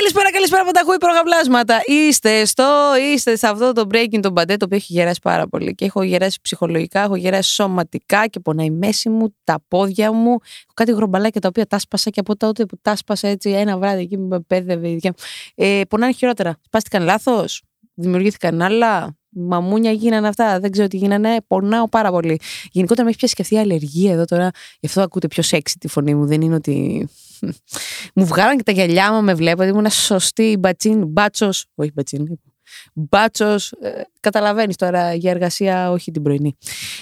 Καλησπέρα, καλησπέρα από τα ακούει προγαβλάσματα. Είστε στο, είστε σε αυτό το breaking τον παντέ το οποίο έχει γεράσει πάρα πολύ. Και έχω γεράσει ψυχολογικά, έχω γεράσει σωματικά και πονάει η μέση μου, τα πόδια μου. Έχω κάτι γρομπαλάκια τα οποία τα σπάσα και από τότε που τα σπάσα έτσι ένα βράδυ εκεί που με πέδευε. η δικιά μου. Ε, πονάνε χειρότερα. Σπάστηκαν λάθος, δημιουργήθηκαν άλλα; Μαμούνια γίνανε αυτά, δεν ξέρω τι γίνανε. Πονάω πάρα πολύ. Γενικότερα με έχει πιάσει και αυτή η αλλεργία εδώ τώρα. Γι' αυτό ακούτε πιο σεξι τη φωνή μου. Δεν είναι ότι μου βγάλαν και τα γυαλιά μου, με βλέπετε. Ήμουν σωστή μπατσίν, μπάτσος. Όχι μπατσίν. Μπάτσος. Καταλαβαίνεις τώρα για εργασία, όχι την πρωινή.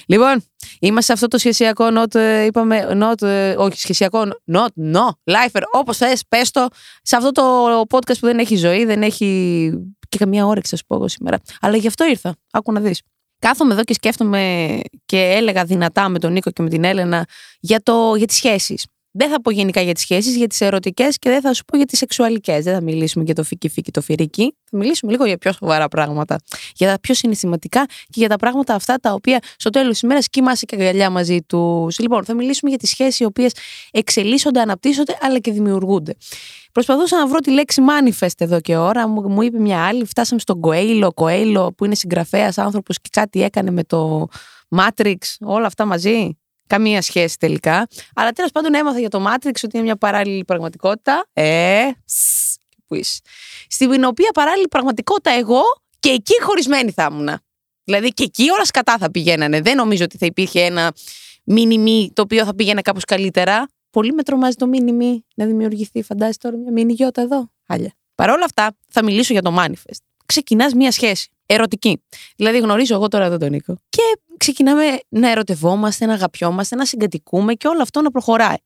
Λοιπόν, είμαστε σε αυτό το σχεσιακό not. ε, Είπαμε not. ε, Όχι, σχεσιακό not. No. Lifer. Όπως θες, πες το. Σε αυτό το podcast που δεν έχει ζωή, δεν έχει και καμία όρεξη, α πω εγώ σήμερα. Αλλά γι' αυτό ήρθα. Άκου να δεις. Κάθομαι εδώ και σκέφτομαι και έλεγα δυνατά με τον Νίκο και με την Έλενα για, το, για τις σχέσεις. Δεν θα πω γενικά για τις σχέσεις, για τις ερωτικές και δεν θα σου πω για τις σεξουαλικές. Δεν θα μιλήσουμε για το φίκι φίκι το φυρίκι. Θα μιλήσουμε λίγο για πιο σοβαρά πράγματα. Για τα πιο συναισθηματικά και για τα πράγματα αυτά τα οποία στο τέλος της ημέρας κοιμάσαι και αγκαλιά μαζί τους. Λοιπόν, θα μιλήσουμε για τις σχέσεις οι οποίες εξελίσσονται, αναπτύσσονται αλλά και δημιουργούνται. Προσπαθούσα να βρω τη λέξη manifest εδώ και ώρα. Μου, μου είπε μια άλλη. Φτάσαμε στον Κοέιλο, Κοέιλο που είναι συγγραφέας άνθρωπος και κάτι έκανε με το Matrix. Όλα αυτά μαζί. Καμία σχέση τελικά. Αλλά τέλος πάντων έμαθα για το Matrix ότι είναι μια παράλληλη πραγματικότητα. Ε, ψ, που είσαι. Στην οποία παράλληλη πραγματικότητα εγώ και εκεί χωρισμένη θα ήμουν. Δηλαδή και εκεί όλα σκατά θα πηγαίνανε. Δεν νομίζω ότι θα υπήρχε ένα μήνυμι το οποίο θα πήγαινε κάπως καλύτερα. Πολύ με τρομάζει το μήνυμι να δημιουργηθεί. Φαντάζεσαι τώρα μια μήνυ γιώτα εδώ. Χάλια. Παρ' όλα αυτά θα μιλήσω για το manifest. Ξεκινάς μια σχέση. Ερωτική. Δηλαδή γνωρίζω εγώ τώρα εδώ τον Νίκο. Και ξεκινάμε να ερωτευόμαστε, να αγαπιόμαστε, να συγκατοικούμε και όλο αυτό να προχωράει.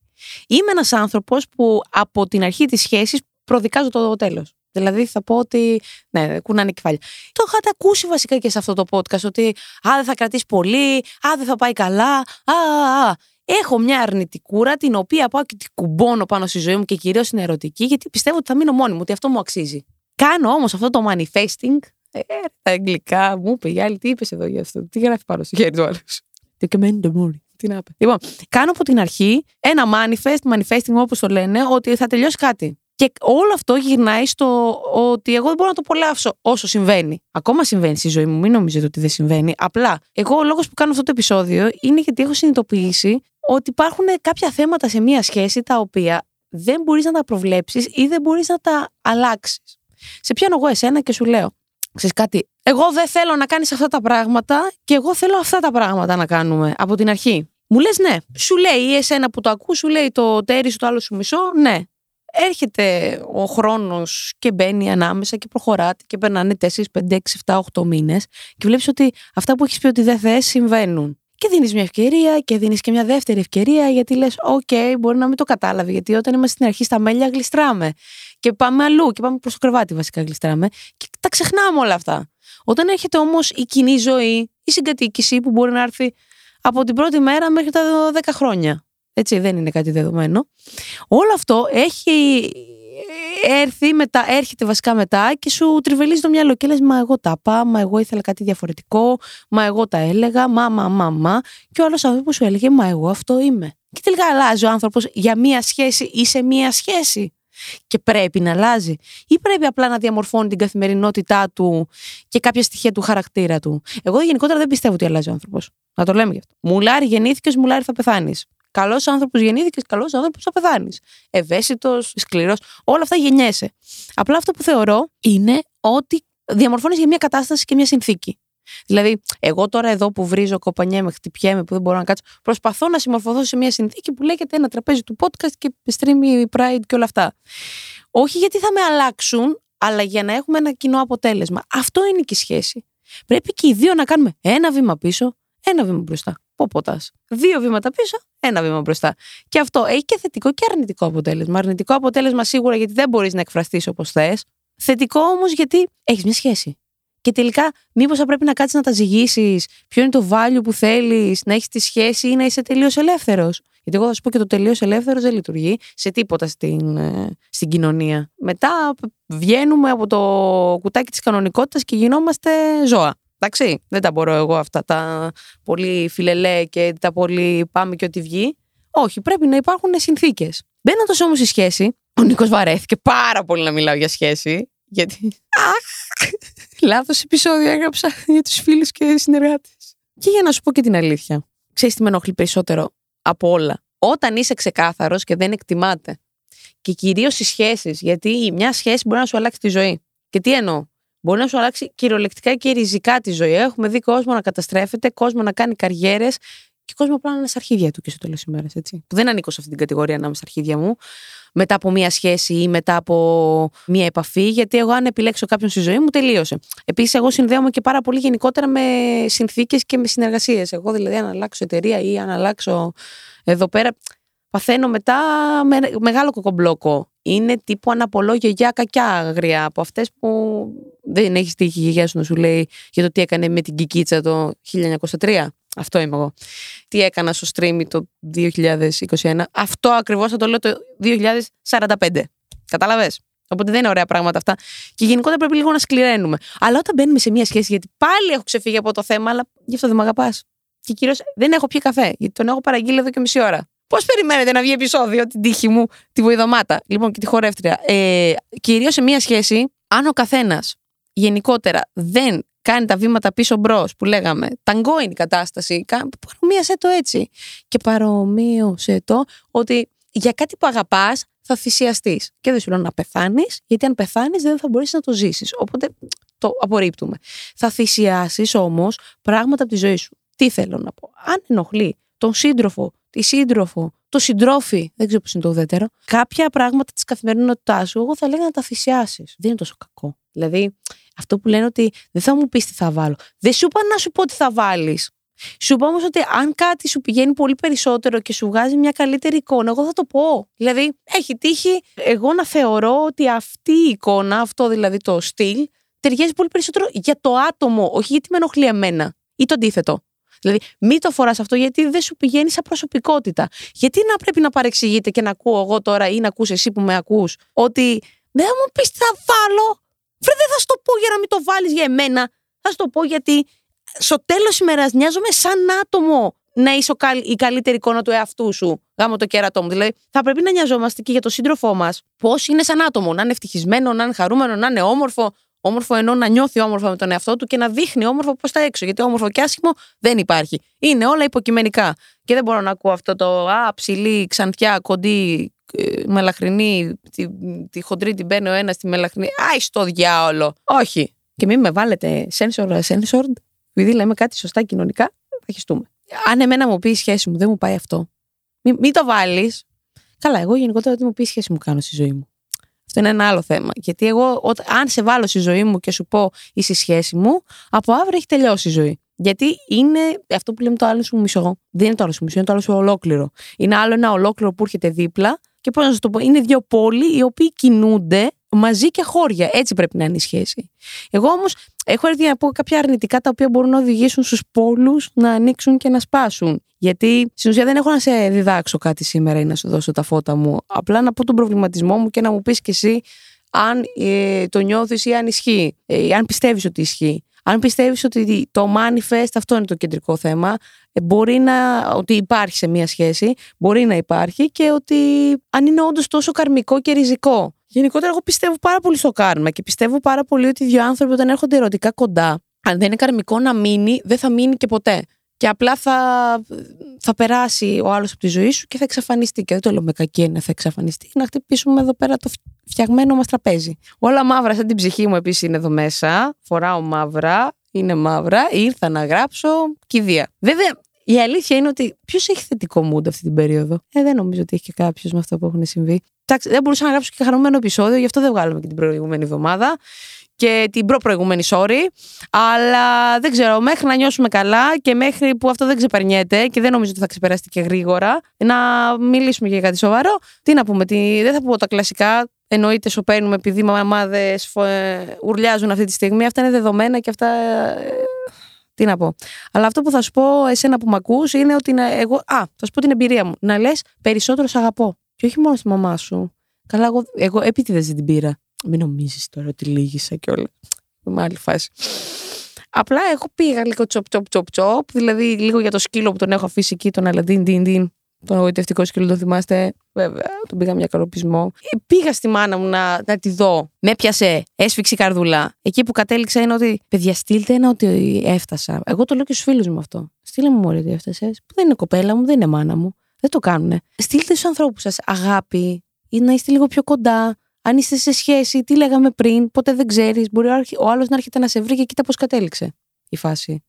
Είμαι ένας άνθρωπος που από την αρχή της σχέσης προδικάζω το τέλος. Δηλαδή θα πω ότι. Ναι, κουνάνε κεφάλια. Το είχατε ακούσει βασικά και σε αυτό το podcast ότι Α, δεν θα κρατήσει πολύ, Α, δεν θα πάει καλά. Α, α, α. Έχω μια αρνητικούρα την οποία πάω και την κουμπώνω πάνω στη ζωή μου και κυρίως στην ερωτική, γιατί πιστεύω ότι θα μείνω μόνη μου, ότι αυτό μου αξίζει. Κάνω όμως αυτό το manifesting. Ε, τα αγγλικά μου είπε η άλλη, τι είπες εδώ για αυτό, τι γράφει πάνω στο χέρι του άλλου. Document Τι να πει. Λοιπόν, κάνω από την αρχή ένα manifest, manifesting όπως το λένε, ότι θα τελειώσει κάτι. Και όλο αυτό γυρνάει στο ότι εγώ δεν μπορώ να το απολαύσω όσο συμβαίνει. Ακόμα συμβαίνει στη ζωή μου, μην νομίζετε ότι δεν συμβαίνει. Απλά, εγώ ο λόγος που κάνω αυτό το επεισόδιο είναι γιατί έχω συνειδητοποιήσει ότι υπάρχουν κάποια θέματα σε μία σχέση τα οποία δεν μπορείς να τα προβλέψεις ή δεν μπορείς να τα αλλάξεις. Σε πιάνω εγώ εσένα και σου λέω, ξέρεις κάτι, εγώ δεν θέλω να κάνεις αυτά τα πράγματα και εγώ θέλω αυτά τα πράγματα να κάνουμε από την αρχή. Μου λες ναι. Σου λέει ή εσένα που το ακούς, σου λέει το ταίρι σου, το άλλο σου μισό, ναι έρχεται ο χρόνος και μπαίνει ανάμεσα και προχωράτε και περνάνε 4, 5, 6, 7, 8 μήνες και βλέπεις ότι αυτά που έχεις πει ότι δεν θες συμβαίνουν. Και δίνεις μια ευκαιρία και δίνεις και μια δεύτερη ευκαιρία γιατί λες: Οκ, μπορεί να μην το κατάλαβε. Γιατί όταν είμαστε στην αρχή στα μέλια, γλιστράμε. Και πάμε αλλού και πάμε προς το κρεβάτι, βασικά γλιστράμε. Και τα ξεχνάμε όλα αυτά. Όταν έρχεται όμως η κοινή ζωή, η συγκατοίκηση που μπορεί να έρθει από την πρώτη μέρα μέχρι τα 10 χρόνια. Έτσι δεν είναι κάτι δεδομένο. Όλο αυτό έχει έρθει μετά, έρχεται βασικά μετά και σου τριβελίζει το μυαλό και λες μα εγώ τα πάω, μα εγώ ήθελα κάτι διαφορετικό, μα εγώ τα έλεγα, μα μα μα μα και ο άλλος άνθρωπος σου έλεγε μα εγώ αυτό είμαι. Και τελικά αλλάζει ο άνθρωπος για μία σχέση ή σε μία σχέση και πρέπει να αλλάζει ή πρέπει απλά να διαμορφώνει την καθημερινότητά του και κάποια στοιχεία του χαρακτήρα του. Εγώ γενικότερα δεν πιστεύω ότι αλλάζει ο άνθρωπος. Να το λέμε γι' αυτό. Μουλάρι γεννήθηκες, μουλάρι θα πεθάνεις. Καλός άνθρωπος γεννήθηκες, καλός άνθρωπος θα πεθάνεις. Ευαίσθητος, σκληρός, όλα αυτά γεννιέσαι. Απλά αυτό που θεωρώ είναι ότι διαμορφώνεις για μια κατάσταση και μια συνθήκη. Δηλαδή, εγώ τώρα εδώ που βρίζω, κοπανιέμαι, χτυπιέμαι, που δεν μπορώ να κάτσω, προσπαθώ να συμμορφωθώ σε μια συνθήκη που λέγεται ένα τραπέζι του podcast και streamy pride και όλα αυτά. Όχι γιατί θα με αλλάξουν, αλλά για να έχουμε ένα κοινό αποτέλεσμα. Αυτό είναι και η σχέση. Πρέπει και οι δύο να κάνουμε ένα βήμα πίσω, ένα βήμα μπροστά. Ποποτά. Δύο βήματα πίσω, ένα βήμα μπροστά. Και αυτό έχει και θετικό και αρνητικό αποτέλεσμα. Αρνητικό αποτέλεσμα σίγουρα γιατί δεν μπορείς να εκφραστείς όπως θες. Θετικό όμως γιατί έχεις μια σχέση. Και τελικά, μήπως θα πρέπει να κάτσεις να τα ζυγίσεις, ποιο είναι το value που θέλεις, να έχεις τη σχέση ή να είσαι τελείως ελεύθερος. Γιατί εγώ θα σου πω και το τελείως ελεύθερος δεν λειτουργεί σε τίποτα στην, ε, στην κοινωνία. Μετά βγαίνουμε από το κουτάκι της κανονικότητας και γινόμαστε ζώα. Εντάξει, δεν τα μπορώ εγώ αυτά τα πολύ φιλελέ και τα πολύ πάμε και ό,τι βγει. Όχι, πρέπει να υπάρχουν συνθήκες. Μπαίνοντα όμως στη σχέση, ο Νίκος βαρέθηκε πάρα πολύ να μιλάω για σχέση. Γιατί. Αχ! Λάθος επεισόδιο έγραψα για τους φίλους και συνεργάτες. Και για να σου πω και την αλήθεια. Ξέρεις τι με ενοχλεί περισσότερο από όλα; Όταν είσαι ξεκάθαρος και δεν εκτιμάται. Και κυρίως οι σχέσεις. Γιατί μια σχέση μπορεί να σου αλλάξει τη ζωή. Και τι εννοώ; Μπορεί να σου αλλάξει κυριολεκτικά και ριζικά τη ζωή. Έχουμε δει κόσμο να καταστρέφεται, κόσμο να κάνει καριέρες και κόσμο απλά να είναι στα αρχίδια του και στο τέλος ημέρας. Που δεν ανήκω σε αυτή την κατηγορία να είμαι στα αρχίδια μου μετά από μία σχέση ή μετά από μία επαφή, γιατί εγώ αν επιλέξω κάποιον στη ζωή μου, τελείωσε. Επίσης, εγώ συνδέομαι και πάρα πολύ γενικότερα με συνθήκες και με συνεργασίες. Εγώ δηλαδή, αν αλλάξω εταιρεία ή αν αλλάξω εδώ πέρα, παθαίνω μετά με μεγάλο κοκομπλόκο. Είναι τύπου αναπολώ γιαγιά κακιά αγριά από αυτές που δεν έχεις τύχει η γιαγιά σου να σου λέει για το τι έκανε με την κικίτσα το 1903. Αυτό είμαι εγώ. Τι έκανα στο stream το 2021. Αυτό ακριβώς θα το λέω το 2045. Κατάλαβες; Οπότε δεν είναι ωραία πράγματα αυτά. Και γενικότερα πρέπει λίγο να σκληραίνουμε. Αλλά όταν μπαίνουμε σε μια σχέση, γιατί πάλι έχω ξεφύγει από το θέμα, αλλά γι' αυτό δεν με αγαπάς. Και κυρίως δεν έχω πιει καφέ, γιατί τον έχω παραγγείλει εδώ και μισή ώρα. Πώς περιμένετε να βγει επεισόδιο την τύχη μου, τη βοηδομάτα, λοιπόν και τη χορεύτρια. Ε, κυρίως σε μια σχέση, αν ο καθένας γενικότερα δεν κάνει τα βήματα πίσω μπρος που λέγαμε. Ταγκό είναι η κατάσταση. Παρομοίασε το έτσι. Και παρομοίωσε το ότι για κάτι που αγαπάς θα θυσιαστείς. Και δεν σου λέω να πεθάνεις, γιατί αν πεθάνεις δεν θα μπορέσει να το ζήσεις. Οπότε το απορρίπτουμε. Θα θυσιάσεις όμως πράγματα από τη ζωή σου. Τι θέλω να πω. Αν ενοχλεί τον σύντροφο, τη σύντροφο, το συντρόφι, δεν ξέρω πώς είναι το ουδέτερο, κάποια πράγματα της καθημερινότητάς σου, εγώ θα λέγα να τα θυσιάσεις. Δεν είναι τόσο κακό. Δηλαδή, αυτό που λένε ότι δεν θα μου πεις τι θα βάλω. Δεν σου είπα να σου πω τι θα βάλεις. Σου είπα όμως ότι αν κάτι σου πηγαίνει πολύ περισσότερο και σου βγάζει μια καλύτερη εικόνα, εγώ θα το πω. Δηλαδή, έχει τύχει εγώ να θεωρώ ότι αυτή η εικόνα, αυτό δηλαδή το στυλ, ταιριάζει πολύ περισσότερο για το άτομο, όχι γιατί με ενοχλεί εμένα. Ή το αντίθετο. Δηλαδή, μην το φοράς αυτό γιατί δεν σου πηγαίνει σαν προσωπικότητα. Γιατί να πρέπει να παρεξηγείτε και να ακούω εγώ τώρα ή να ακούς εσύ που με ακούς ότι δεν θα μου πεις τι θα βάλω. Βρε, δεν θα σου το πω για να μην το βάλεις για εμένα. Θα σου το πω γιατί στο τέλος ημέρας νοιάζομαι σαν άτομο να είσαι η καλύτερη εικόνα του εαυτού σου. Γάμο το κέρατό μου. Δηλαδή, θα πρέπει να νοιαζόμαστε και για τον σύντροφό μας πώς είναι σαν άτομο. Να είναι ευτυχισμένο, να είναι χαρούμενο, να είναι όμορφο. Όμορφο ενώ να νιώθει όμορφα με τον εαυτό του και να δείχνει όμορφο προς τα έξω. Γιατί όμορφο και άσχημο δεν υπάρχει. Είναι όλα υποκειμενικά. Και δεν μπορώ να ακούω αυτό το α, ψηλή, ξανθιά, κοντή, ε, μελαχρινή, τη, τη χοντρή την παίρνει ο ένας, τη μελαχρινή. Άι στο διάολο. Όχι. Και μην με βάλετε sensor, sensor, επειδή λέμε κάτι σωστά κοινωνικά, θα χεστούμε. Αν εμένα μου πεις η σχέση μου, δεν μου πάει αυτό. Μην, μην το βάλεις. Καλά, εγώ γενικότερα ότι μου πεις η σχέση μου κάνω στη ζωή μου. Αυτό είναι ένα άλλο θέμα. Γιατί εγώ, αν σε βάλω στη ζωή μου και σου πω είσαι η σχέση μου, από αύριο έχει τελειώσει η ζωή. Γιατί είναι αυτό που λέμε το άλλο σου μισό. Δεν είναι το άλλο σου μισό, είναι το άλλο σου ολόκληρο. Είναι άλλο ένα ολόκληρο που έρχεται δίπλα και πώς να σα το πω, είναι δύο πόλοι οι οποίοι κινούνται μαζί και χώρια. Έτσι πρέπει να είναι η σχέση. Εγώ όμως έχω έρθει να πω κάποια αρνητικά τα οποία μπορούν να οδηγήσουν στους πόλους να ανοίξουν και να σπάσουν. Γιατί στην ουσία δεν έχω να σε διδάξω κάτι σήμερα ή να σου δώσω τα φώτα μου. Απλά να πω τον προβληματισμό μου και να μου πεις κι εσύ αν ε, το νιώθεις ή αν ισχύει, ε, αν πιστεύεις ότι ισχύει. Αν πιστεύεις ότι το manifest, αυτό είναι το κεντρικό θέμα, ε, μπορεί να, ότι υπάρχει σε μία σχέση, μπορεί να υπάρχει και ότι αν είναι όντως τόσο καρμικό και ριζικό. Γενικότερα, εγώ πιστεύω πάρα πολύ στο κάρμα και πιστεύω πάρα πολύ ότι δύο άνθρωποι όταν έρχονται ερωτικά κοντά, αν δεν είναι καρμικό να μείνει, δεν θα μείνει και ποτέ. Και απλά θα, θα περάσει ο άλλος από τη ζωή σου και θα εξαφανιστεί. Και δεν το λέω με κακή έννοια, θα εξαφανιστεί. Να χτυπήσουμε εδώ πέρα το φτιαγμένο μας τραπέζι. Όλα μαύρα, σαν την ψυχή μου επίσης είναι εδώ μέσα. Φοράω μαύρα, είναι μαύρα. Ήρθα να γράψω κηδεία. Βέβαια, η αλήθεια είναι ότι ποιος έχει θετικό mood αυτή την περίοδο; Ε, δεν νομίζω ότι έχει και κάποιος με αυτό που έχουν συμβεί. Εντάξει, δεν μπορούσα να γράψω και χαρούμενο επεισόδιο, γι' αυτό δεν βγάλαμε και την προηγούμενη εβδομάδα και την προ-προηγούμενη sorry. Αλλά δεν ξέρω, μέχρι να νιώσουμε καλά και μέχρι που αυτό δεν ξεπερνιέται και δεν νομίζω ότι θα ξεπεράσει και γρήγορα, να μιλήσουμε για κάτι σοβαρό. Τι να πούμε, τι, δεν θα πω τα κλασικά εννοείται σωπαίνουμε επειδή μαμάδε ουρλιάζουν αυτή τη στιγμή. Αυτά είναι δεδομένα και αυτά. ε, τι να πω. Αλλά αυτό που θα σου πω, εσένα που με ακούς, είναι ότι να, εγώ. Α, θα σου πω την εμπειρία μου. Να λες περισσότερο σ' αγαπώ. Και όχι μόνο στη μαμά σου. Καλά, εγώ, εγώ επίτηδες δεν την πήρα. Μην νομίζεις τώρα ότι λύγησα και όλα. Είμαι άλλη φάση. Απλά εγώ πήγα λίγο τσοπ τσοπ τσοπ τσοπ, δηλαδή λίγο για το σκύλο που τον έχω αφήσει εκεί, τον Αλαντίν Τιν Τιν. Τον εγωιτευτικό σκύλο, τον θυμάστε. Βέβαια, τον πήγα μια καλοπισμό. Ε, πήγα στη μάνα μου να, να τη δω. Με πιασε, έσφιξη καρδούλα. Εκεί που κατέληξα είναι ότι, παιδιά, στείλτε ένα ότι έφτασα. Εγώ το λέω και στους φίλους μου αυτό. Στείλε μου μόλι ότι έφτασες. Που δεν είναι κοπέλα μου, δεν είναι μάνα μου. Δεν το κάνουνε. Στείλτε στους ανθρώπους σας αγάπη ή να είστε λίγο πιο κοντά. Αν είστε σε σχέση, τι λέγαμε πριν, ποτέ δεν ξέρεις. Μπορεί ο αρχ- ο άλλος να έρχεται να σε βρει και κοίτα πώς κατέληξε η φάση.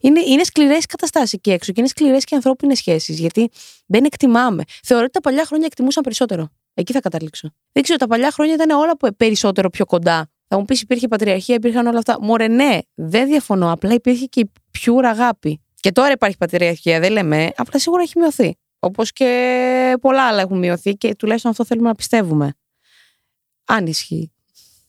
Είναι, είναι σκληρές οι καταστάσεις εκεί έξω και είναι σκληρές και οι ανθρώπινες σχέσεις. Γιατί δεν εκτιμάμε. Θεωρώ ότι τα παλιά χρόνια εκτιμούσαν περισσότερο. Εκεί θα καταλήξω. Δεν ξέρω, τα παλιά χρόνια ήταν όλα που- περισσότερο πιο κοντά. Θα μου πεις, υπήρχε πατριαρχία, υπήρχαν όλα αυτά. Μωρέ, ναι, δεν διαφωνώ. Απλά υπήρχε και η πιούρα αγάπη. Και τώρα υπάρχει πατριαρχία, δεν λέμε. Απλά σίγουρα έχει μειωθεί. Όπως και πολλά άλλα έχουν μειωθεί και τουλάχιστον αυτό θέλουμε να πιστεύουμε. Αν ισχύει.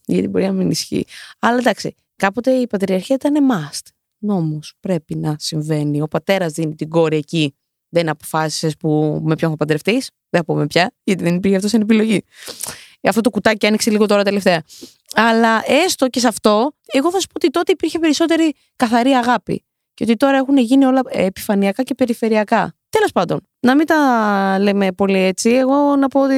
Γιατί μπορεί να μην ισχύει. Αλλά εντάξει, κάποτε η πατριαρχία ήταν must. Νόμος. Πρέπει να συμβαίνει. Ο πατέρας δίνει την κόρη εκεί. Δεν αποφάσισες που με ποιον θα παντρευτείς. Δεν θα πω με ποια, γιατί δεν υπήρχε αυτός σαν επιλογή. Αυτό το κουτάκι άνοιξε λίγο τώρα τελευταία. Αλλά έστω και σε αυτό, εγώ θα σου πω ότι τότε υπήρχε περισσότερη καθαρή αγάπη. Και ότι τώρα έχουν γίνει όλα ε, επιφανειακά και περιφερειακά. Τέλος πάντων, να μην τα λέμε πολύ έτσι. Εγώ να πω ότι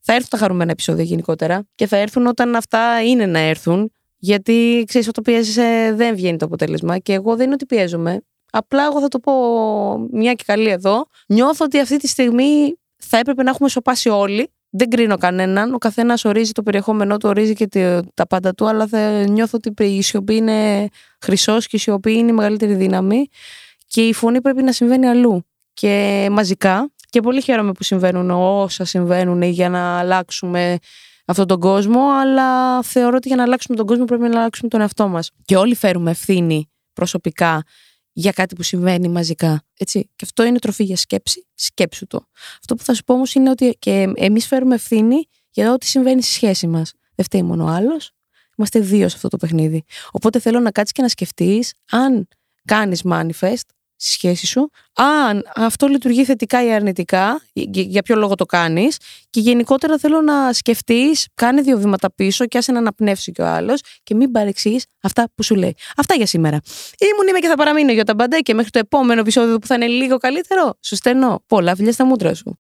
θα έρθουν τα χαρούμενα επεισόδια γενικότερα και θα έρθουν όταν αυτά είναι να έρθουν. Γιατί ξέρεις, όταν πιέζεσαι δεν βγαίνει το αποτέλεσμα. Και εγώ δεν είναι ότι πιέζομαι. Απλά εγώ θα το πω μια και καλή εδώ. Νιώθω ότι αυτή τη στιγμή θα έπρεπε να έχουμε σοπάσει όλοι. Δεν κρίνω κανέναν. Ο καθένας ορίζει το περιεχόμενό του, ορίζει και τε- τα πάντα του. Αλλά θα νιώθω ότι η σιωπή είναι χρυσός και η σιωπή είναι η μεγαλύτερη δύναμη. Και η φωνή πρέπει να συμβαίνει αλλού. Και μαζικά. Και πολύ χαίρομαι που συμβαίνουν όσα συμβαίνουν για να αλλάξουμε αυτόν τον κόσμο. Αλλά θεωρώ ότι για να αλλάξουμε τον κόσμο πρέπει να αλλάξουμε τον εαυτό μας. Και όλοι φέρουμε ευθύνη προσωπικά για κάτι που συμβαίνει μαζικά. Έτσι. Και αυτό είναι τροφή για σκέψη. Σκέψου το. Αυτό που θα σου πω όμως είναι ότι και εμείς φέρουμε ευθύνη για ό,τι συμβαίνει στη σχέση μας. Δεν φταίει μόνο ο άλλος. Είμαστε δύο σε αυτό το παιχνίδι. Οπότε θέλω να κάτσεις και να σκεφτείς αν κάνεις manifest στη σχέση σου, αν αυτό λειτουργεί θετικά ή αρνητικά, για- για ποιο λόγο το κάνεις. Και γενικότερα θέλω να σκεφτείς, κάνε δύο βήματα πίσω και άσε να αναπνεύσει και ο άλλος και μην παρεξεί αυτά που σου λέει. Αυτά για σήμερα. Ήμουν, είμαι και θα παραμείνω για τα μπαντέ και μέχρι το επόμενο επεισόδιο που θα είναι λίγο καλύτερο. Σου στέλνω πολλά φιλιά στα μούτρα σου.